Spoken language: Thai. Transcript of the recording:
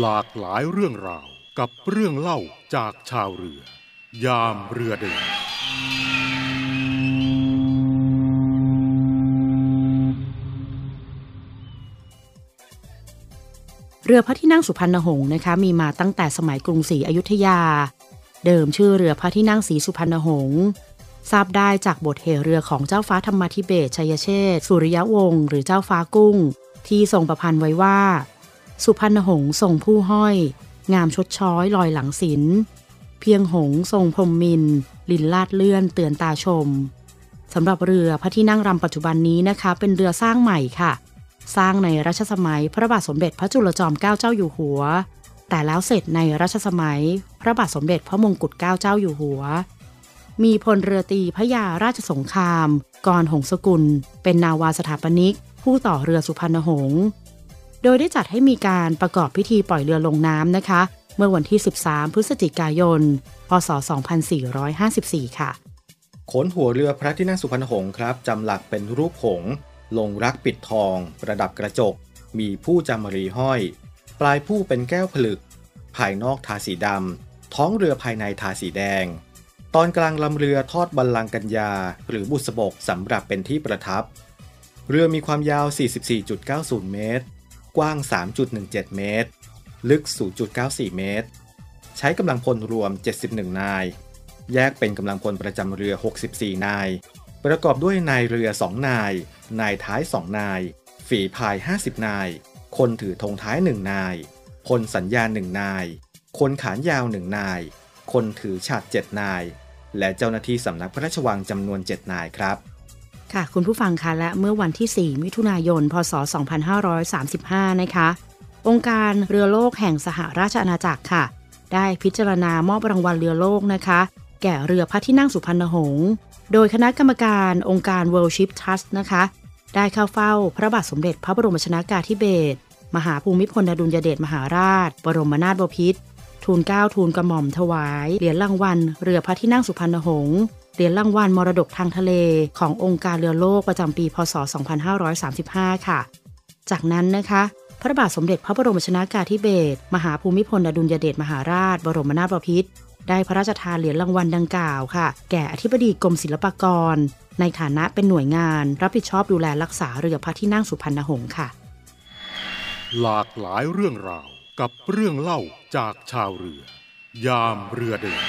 หลากหลายเรื่องราวกับเรื่องเล่าจากชาวเรือ ยามเรือเดินเรือพระที่นั่งสุพรรณหงษ์นะคะมีมาตั้งแต่สมัยกรุงศรีอยุธยา เดิมชื่อเรือพระที่นั่งศรีสุพรรณหงษ์ทราบได้จากบทเหเรือของเจ้าฟ้าธรรมธิเบศชัยเชษสุริยวงศ์หรือเจ้าฟ้ากุ้ง ที่ทรงประพันธ์ไว้ว่า สุพรรณหงษ์ทรงผู้ห้อย งามชดช้อยลอยหลังศิลเพียงหงษ์ทรงพรมมิน ลินลาดเลื่อนเตือนตาชมสำหรับเรือพระที่นั่งรำปัจจุบันนี้นะคะ เป็นเรือสร้างใหม่ค่ะ สร้างในรัชสมัยพระบาทสมเด็จพระจุลจอมเกล้าเจ้าอยู่หัว แต่แล้วเสร็จในรัชสมัย พระบาทสมเด็จพระมงกุฎเกล้าเจ้าอยู่หัว มีพลเรือตีพระยาราชสงคราม กรหงสกุล เป็นนาวาสถาปนิก ผู้ต่อเรือสุพรรณหงษ์ โดยได้จัดให้มีการประกอบพิธีปล่อยเรือลงน้ำนะคะ เมื่อวันที่ 13 พฤศจิกายน พศ 2454 ค่ะขนหัวเรือพระที่นั่งสุพรรณหงษ์ครับจำหลักเป็นรูปหงส์ลงรักปิดทอง ประดับกระจก มีผู้จำรีห้อย ปลายผู้เป็นแก้วผลึก ภายนอกทาสีดำ ท้องเรือภายในทาสีแดง ตอนกลางลำเรือทอดบัลลังก์กัญญา หรือบุษบกสำหรับเป็นที่ประทับ เรือมีความยาว 44.90 เมตร กว้าง 3.17 เมตร ลึก 0.94 เมตร ใช้กำลังพลรวม 71 นาย แยกเป็นกำลังพลประจำเรือ 64 นาย ประกอบด้วยนายเรือ 2 นาย นายท้าย 2 นาย ฝีพาย 50 นาย คนถือธงท้าย 1 นาย พลสัญญาณ1นาย คนขานยาว 1 นาย คนถือฉาด 7 นาย และเจ้าหน้าที่สำนักพระราชวังจำนวน 7 นายครับ ค่ะ คุณผู้ฟังคะและเมื่อวันที่ 4 มิถุนายน พศ 2535 นะคะ องค์การเรือโลกแห่งสหราชอาณาจักรค่ะ ได้พิจารณามอบรางวัลเรือโลกนะคะ แก่เรือพระที่นั่งสุพรรณหงษ์โดยคณะกรรมการองค์การ World Ship Trust นะคะ ได้เข้าเฝ้าพระบาทสมเด็จพระบรมชนากาธิเบศรมหาภูมิพลอดุลยเดชมหาราช บรมนาถบพิตรทูลเกล้าทูลกระหม่อมถวาย เหรียญรางวัลเรือพระที่นั่งสุพรรณหงษ์ เหรียญรางวัลมรดกทางทะเล ขององค์การเรือโลกประจำปี พศ 2535 ค่ะ จากนั้นนะคะ พระบาทสมเด็จพระบรมชนากาธิเบศรมหาภูมิพลอดุลยเดชมหาราช บรมนาถบพิตรได้พระราชทานเหรียญรางวัลดังกล่าวค่ะ แก่อธิบดีกรมศิลปากร ในฐานะเป็นหน่วยงาน รับผิดชอบดูแลรักษาเรือพระที่นั่งสุพรรณหงษ์ค่ะ หลากหลายเรื่องราวกับเรื่องเล่าจากชาวเรือ ยามเรือเดิน